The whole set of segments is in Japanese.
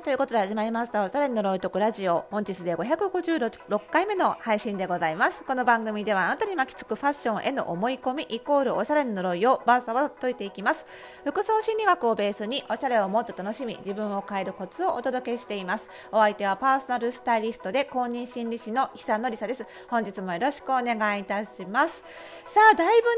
はいということで始まりましたおしゃれの呪いとくラジオ。本日で556回目の配信でございます。この番組ではあなたに巻きつくファッションへの思い込みイコールおしゃれの呪いをバーサバ解いていきます。服装心理学をベースにおしゃれをもっと楽しみ自分を変えるコツをお届けしています。お相手はパーソナルスタイリストで公認心理師の久野里沙です。本日もよろしくお願いいたします。さあだいぶね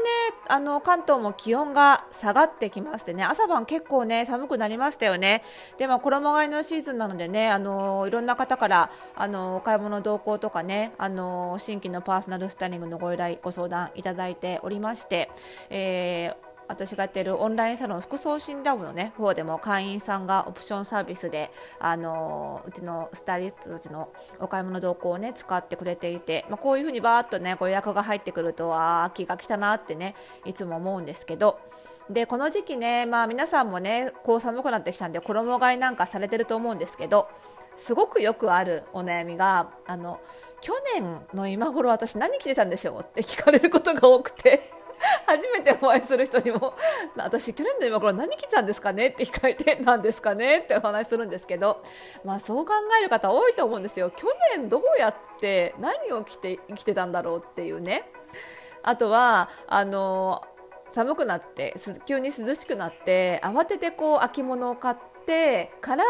あの関東も気温が下がってきましてね朝晩結構ね寒くなりましたよね。でも衣替えのシーズンなのでね、あのいろんな方からあのお買い物動向とかね、あの新規のパーソナルスタイリングのご依頼ご相談いただいておりまして、えー私がやっているオンラインサロン服装診断部のね方でも会員さんがオプションサービスであのうちのスタイリストたちのお買い物動向をね使ってくれていて、まあ、こういうふうにバーっとねご予約が入ってくるとああ気が来たなってねいつも思うんですけどでこの時期ね、まあ、皆さんもねこう寒くなってきたんで衣替えなんかされてると思うんですけどすごくよくあるお悩みがあの去年の今頃私何着てたんでしょうって聞かれることが多くて。初めてお会いする人にも私去年の今頃何着てたんですかねって聞かれてなんですかねってお話するんですけど、まあ、そう考える方多いと思うんですよ去年どうやって何を着て生きてたんだろうっていうねあとはあの寒くなって急に涼しくなって慌ててこう秋物を買ってから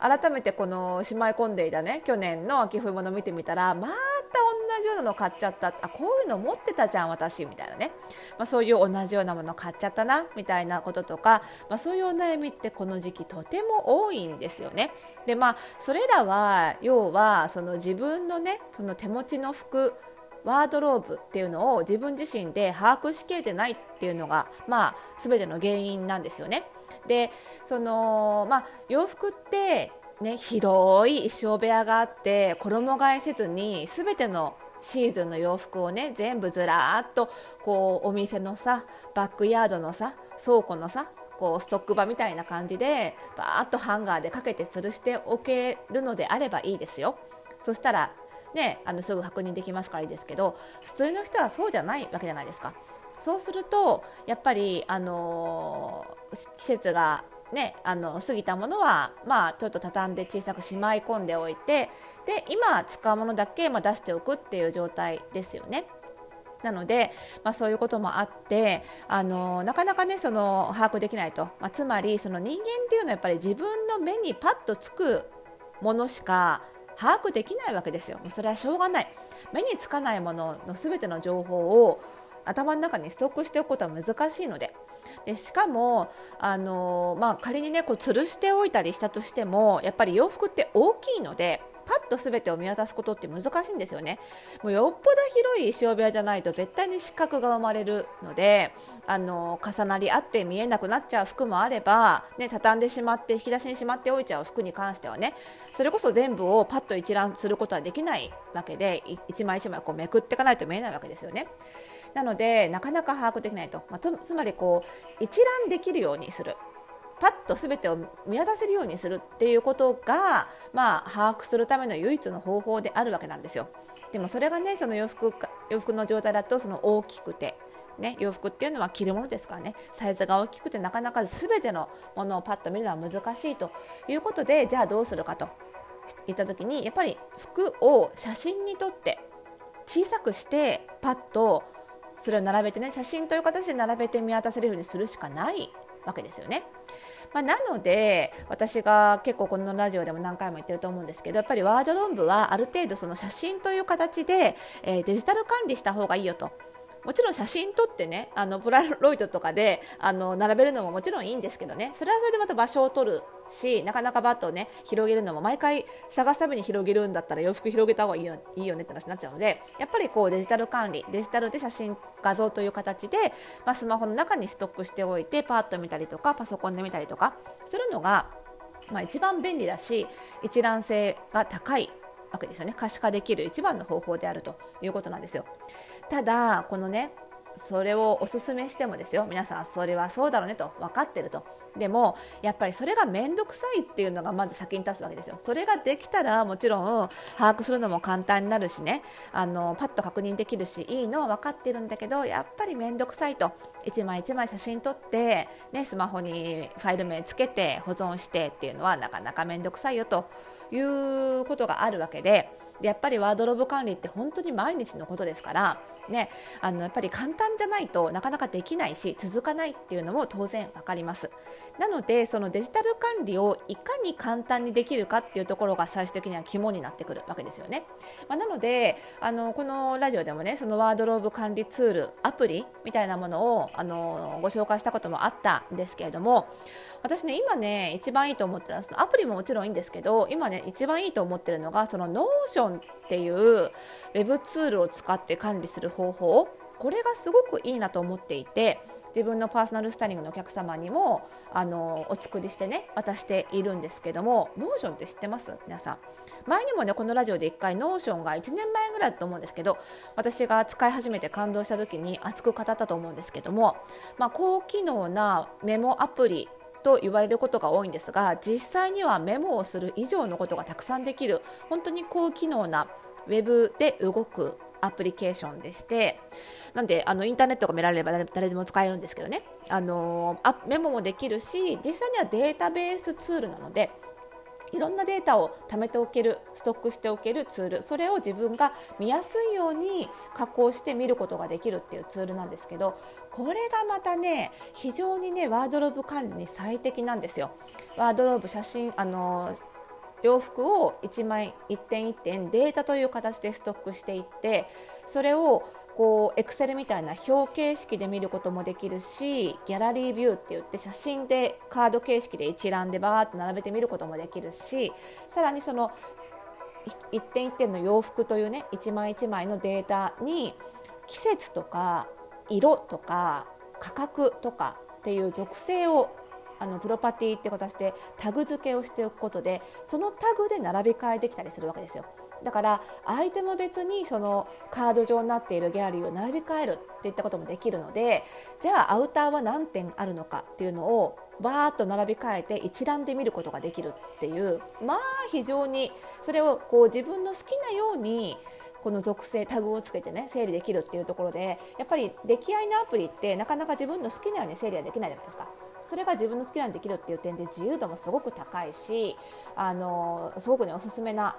改めてこのしまい込んでいたね去年の秋冬物を見てみたらまた同じようなの買っちゃったあこういうの持ってたじゃん私みたいなね、まあ、そういう同じようなもの買っちゃったなみたいなこととか、まあ、そういうお悩みってこの時期とても多いんですよね。でまあそれらは要はその自分のねその手持ちの服ワードローブっていうのを自分自身で把握しきれてないっていうのが、まあ、全ての原因なんですよね。でその、まあ、洋服ってね、広い衣装部屋があって衣替えせずに全てのシーズンの洋服をね全部ずらーっとこうお店のさバックヤードのさ倉庫のさこうストック場みたいな感じでバーッとハンガーでかけて吊るしておけるのであればいいですよ。そしたらね、あのすぐ確認できますからいいですけど普通の人はそうじゃないわけじゃないですか。そうするとやっぱり、あの季節がね、あの過ぎたものは、まあ、ちょっと畳んで小さくしまい込んでおいてで今使うものだけ、まあ、出しておくっていう状態ですよね。なので、まあ、そういうこともあってあのなかなかねその把握できないと、まあ、つまりその人間っていうのはやっぱり自分の目にパッとつくものしか把握できないわけですよ。もうそれはしょうがない。目につかないものの全ての情報を頭の中にストックしておくことは難しいので。でしかもあの、まあ、仮にねこう吊るしておいたりしたとしてもやっぱり洋服って大きいのでパッと全てを見渡すことって難しいんですよね。もうよっぽど広い衣装部屋じゃないと絶対に失格が生まれるのであの重なり合って見えなくなっちゃう服もあれば、ね、畳んでしまって引き出しにしまっておいちゃう服に関してはねそれこそ全部をパッと一覧することはできないわけで一枚一枚こうめくっていかないと見えないわけですよね。なのでなかなか把握できないと、まあ、つまりこう一覧できるようにするパッと全てを見渡せるようにするっていうことが、まあ、把握するための唯一の方法であるわけなんですよ。でもそれがねその洋服洋服の状態だとその大きくてね、洋服っていうのは着るものですからね。サイズが大きくてなかなか全てのものをパッと見るのは難しいということでじゃあどうするかと。いった時にやっぱり服を写真に撮って小さくしてパッとそれを並べてね写真という形で並べて見渡せるようにするしかない。わけですよね。まあ、なので私が結構このラジオでも何回も言ってると思うんですけどやっぱりワードローブはある程度その写真という形で、えー、デジタル管理した方がいいよと。もちろん写真撮ってねあのプラロイドとかであの並べるのももちろんいいんですけどね。それはそれでまた場所を取るしなかなかバットをね広げるのも毎回探すために広げるんだったら洋服広げた方がいいよいいよねって話になっちゃうのでやっぱりこうデジタル管理デジタルで写真画像という形で、まあ、スマホの中にストックしておいてパッと見たりとかパソコンで見たりとかするのが、まあ、一番便利だし一覧性が高いわけですよね。可視化できる一番の方法であるということなんですよ。ただこのねそれをおすすめしてもですよ。皆さんそれはそうだろうねと分かってると。でもやっぱりそれが面倒くさいっていうのがまず先に立つわけですよ。それができたらもちろん把握するのも簡単になるしね。あのパッと確認できるしいいのは分かってるんだけどやっぱり面倒くさいと。1枚1枚写真撮って、ね、スマホにファイル名つけて保存してっていうのはなかなか面倒くさいよと。いうことがあるわけででやっぱりワードローブ管理って本当に毎日のことですから、ね、あのやっぱり簡単じゃないとなかなかできないし続かないっていうのも当然分かります。なのでそのデジタル管理をいかに簡単にできるかっていうところが最終的には肝になってくるわけですよね、まあ、なのであのこのラジオでもねそのワードローブ管理ツールアプリみたいなものをあのご紹介したこともあったんですけれども私ね今ね一番いいと思ってるのはそのアプリももちろんいいんですけど今ね一番いいと思ってるのがその Notion っていうウェブツールを使って管理する方法。これがすごくいいなと思っていて自分のパーソナルスタイリングのお客様にもあのお作りしてね渡しているんですけども Notion って知ってます？皆さん。前にもねこのラジオで1回 Notion が1年前ぐらいだと思うんですけど私が使い始めて感動した時に熱く語ったと思うんですけども、まあ、高機能なメモアプリと言われることが多いんですが実際にはメモをする以上のことがたくさんできる本当に高機能なウェブで動くアプリケーションでしてなんであのインターネットが見られれば誰でも使えるんですけどね。あのあメモもできるし実際にはデータベースツールなのでいろんなデータを貯めておけるストックしておけるツールそれを自分が見やすいように加工して見ることができるっていうツールなんですけどこれがまたね非常にねワードローブ管理に最適なんですよ。ワードローブ写真あの洋服を1枚1点1点データという形でストックしていってそれをこうエクセルみたいな表形式で見ることもできるしギャラリービューって言って写真でカード形式で一覧でバーって並べて見ることもできるしさらにその一点一点の洋服というね一枚一枚のデータに季節とか色とか価格とかっていう属性をあのプロパティって形でタグ付けをしておくことでそのタグで並び替えできたりするわけですよ。だからアイテム別にそのカード上になっているギャラリーを並び替えるっていったこともできるのでじゃあアウターは何点あるのかっていうのをバーッと並び替えて一覧で見ることができるっていうまあ非常にそれをこう自分の好きなようにこの属性タグをつけてね整理できるっていうところでやっぱり出来合いのアプリってなかなか自分の好きなように整理はできないじゃないですか。それが自分の好きなようにできるっていう点で自由度もすごく高いしあのすごくねおすすめな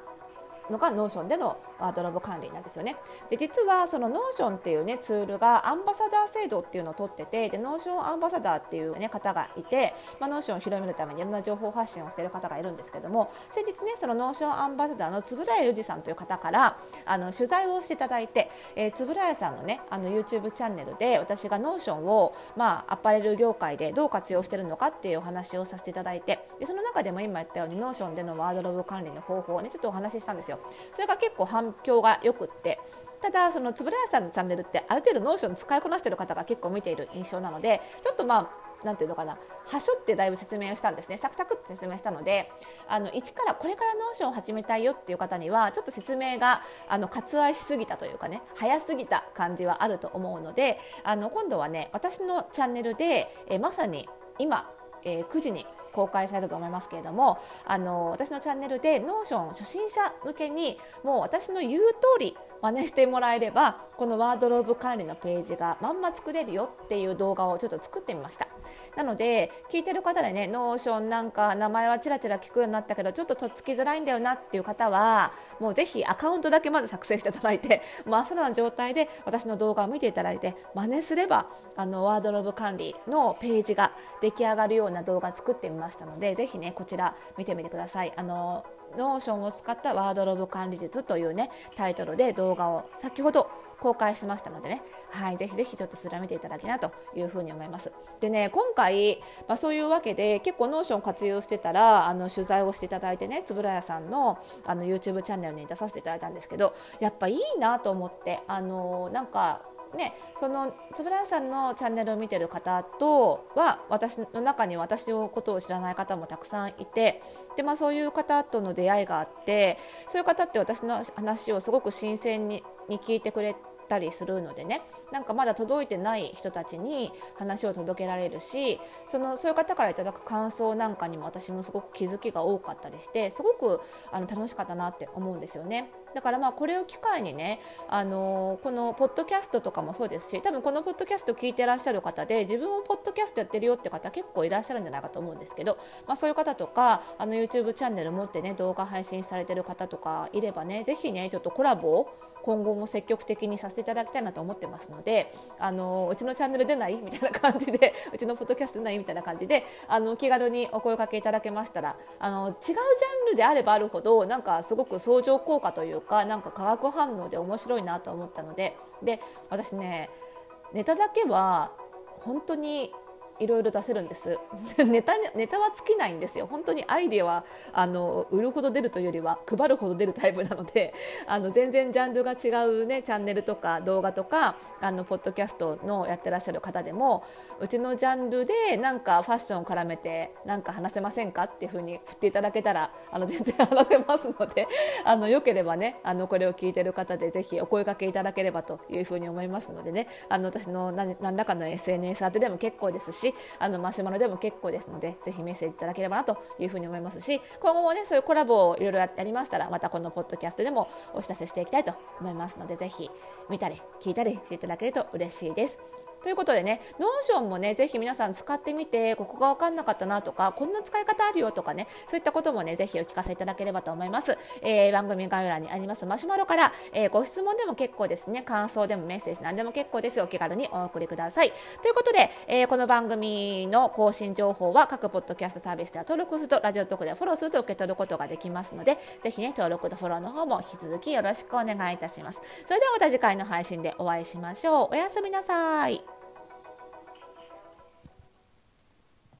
のが Notion でのワードローブ管理なんですよね。で実はその Notion っていうねツールがアンバサダー制度っていうのを取っててで Notion アンバサダーっていう、ね、方がいて、まあ、 Notion を広めるためにいろんな情報発信をしている方がいるんですけども先日ねその Notion アンバサダーの円谷裕二さんという方からあの取材をしていただいて、えー、円谷さんのねあの YouTube チャンネルで私が Notion を、まあ、アパレル業界でどう活用してるのかっていうお話をさせていただいてでその中でも今言ったように Notion でのワードローブ管理の方法をねちょっとお話ししたんですよ。それが結構反響がよくって。ただその円谷さんのチャンネルってある程度 Notion 使いこなしてる方が結構見ている印象なのでちょっとまあなんていうのかな。はしょってだいぶ説明をしたんですね。サクサクって説明したのであの一からこれから Notion を始めたいよっていう方にはちょっと説明があの割愛しすぎたというかね早すぎた感じはあると思うのであの今度はね私のチャンネルでえまさに今、えー、9時に公開されたと思いますけれどもあの私のチャンネルで Notion 初心者向けにもう私の言う通り真似してもらえればこのワードローブ管理のページがまんま作れるよっていう動画をちょっと作ってみました。なので聞いてる方でね Notion なんか名前はちらちら聞くようになったけどちょっととっつきづらいんだよなっていう方はもうぜひアカウントだけまず作成していただいて真っさらな状態で私の動画を見ていただいて真似すればあのワードローブ管理のページが出来上がるような動画作ってみましたのでぜひねこちら見てみてください。あの Notion を使ったワードローブ管理術というねタイトルで動画を先ほど公開しましたのでね、はい、ぜひぜひちょっとそれを見ていただきなというふうに思います。でね、今回、まあ、そういうわけで結構 Notion 活用してたらあの取材をしていただいてね、円谷さんのあの YouTube チャンネルに出させていただいたんですけど、やっぱいいなと思って、あのなんかね、その円谷さんのチャンネルを見てる方とは私の中に私のことを知らない方もたくさんいてで、まあ、そういう方との出会いがあってそういう方って私の話をすごく新鮮に聞いてくれたりするのでねなんかまだ届いてない人たちに話を届けられるしそのそういう方からいただく感想なんかにも私もすごく気づきが多かったりしてすごくあの楽しかったなって思うんですよね。だからまあこれを機会にね、あのー、このポッドキャストとかもそうですし多分このポッドキャスト聞いてらっしゃる方で自分もポッドキャストやってるよって方結構いらっしゃるんじゃないかと思うんですけど、まあ、そういう方とかあの YouTube チャンネル持ってね動画配信されてる方とかいればねぜひねちょっとコラボを今後も積極的にさせていただきたいなと思ってますので、あのー、うちのチャンネル出ないみたいな感じで うちのポッドキャスト出ないみたいな感じであの気軽にお声かけいただけましたらあの違うジャンルであればあるほどなんかすごく相乗効果というかなんか化学反応で面白いなと思ったので。で私ねネタだけは本当にいろいろ出せるんです。ネタネタは尽きないんですよ。本当にアイデアはあの売るほど出るというよりは配るほど出るタイプなので あの全然ジャンルが違うねチャンネルとか動画とかあのポッドキャストのやってらっしゃる方でもうちのジャンルでなんかファッションを絡めてなんか話せませんかっていうふうに振っていただけたらあの全然話せますので あのよければねあのこれを聞いてる方でぜひお声かけいただければというふうに思いますのでね。あの私の何何らかの SNS 宛てでも結構ですししあのマシュマロでも結構ですのでぜひメッセージいただければなというふうに思いますし今後もねそういうコラボをいろいろやりましたらまたこのポッドキャストでもお知らせしていきたいと思いますのでぜひ見たり聞いたりしていただけると嬉しいです。ということでね、 Notion もね、ぜひ皆さん使ってみて、ここが分かんなかったなとか、こんな使い方あるよとかね、そういったこともね、ぜひお聞かせいただければと思います。えー、番組概要欄にありますマシュマロから、えー、ご質問でも結構ですね、感想でもメッセージ何でも結構です。お気軽にお送りください。ということで、えー、この番組の更新情報は各ポッドキャストサービスでは登録すると、ラジオトークでフォローすると受け取ることができますので、ぜひね、登録とフォローの方も引き続きよろしくお願いいたします。それではまた次回の配信でお会いしましょう。おやすみなさい。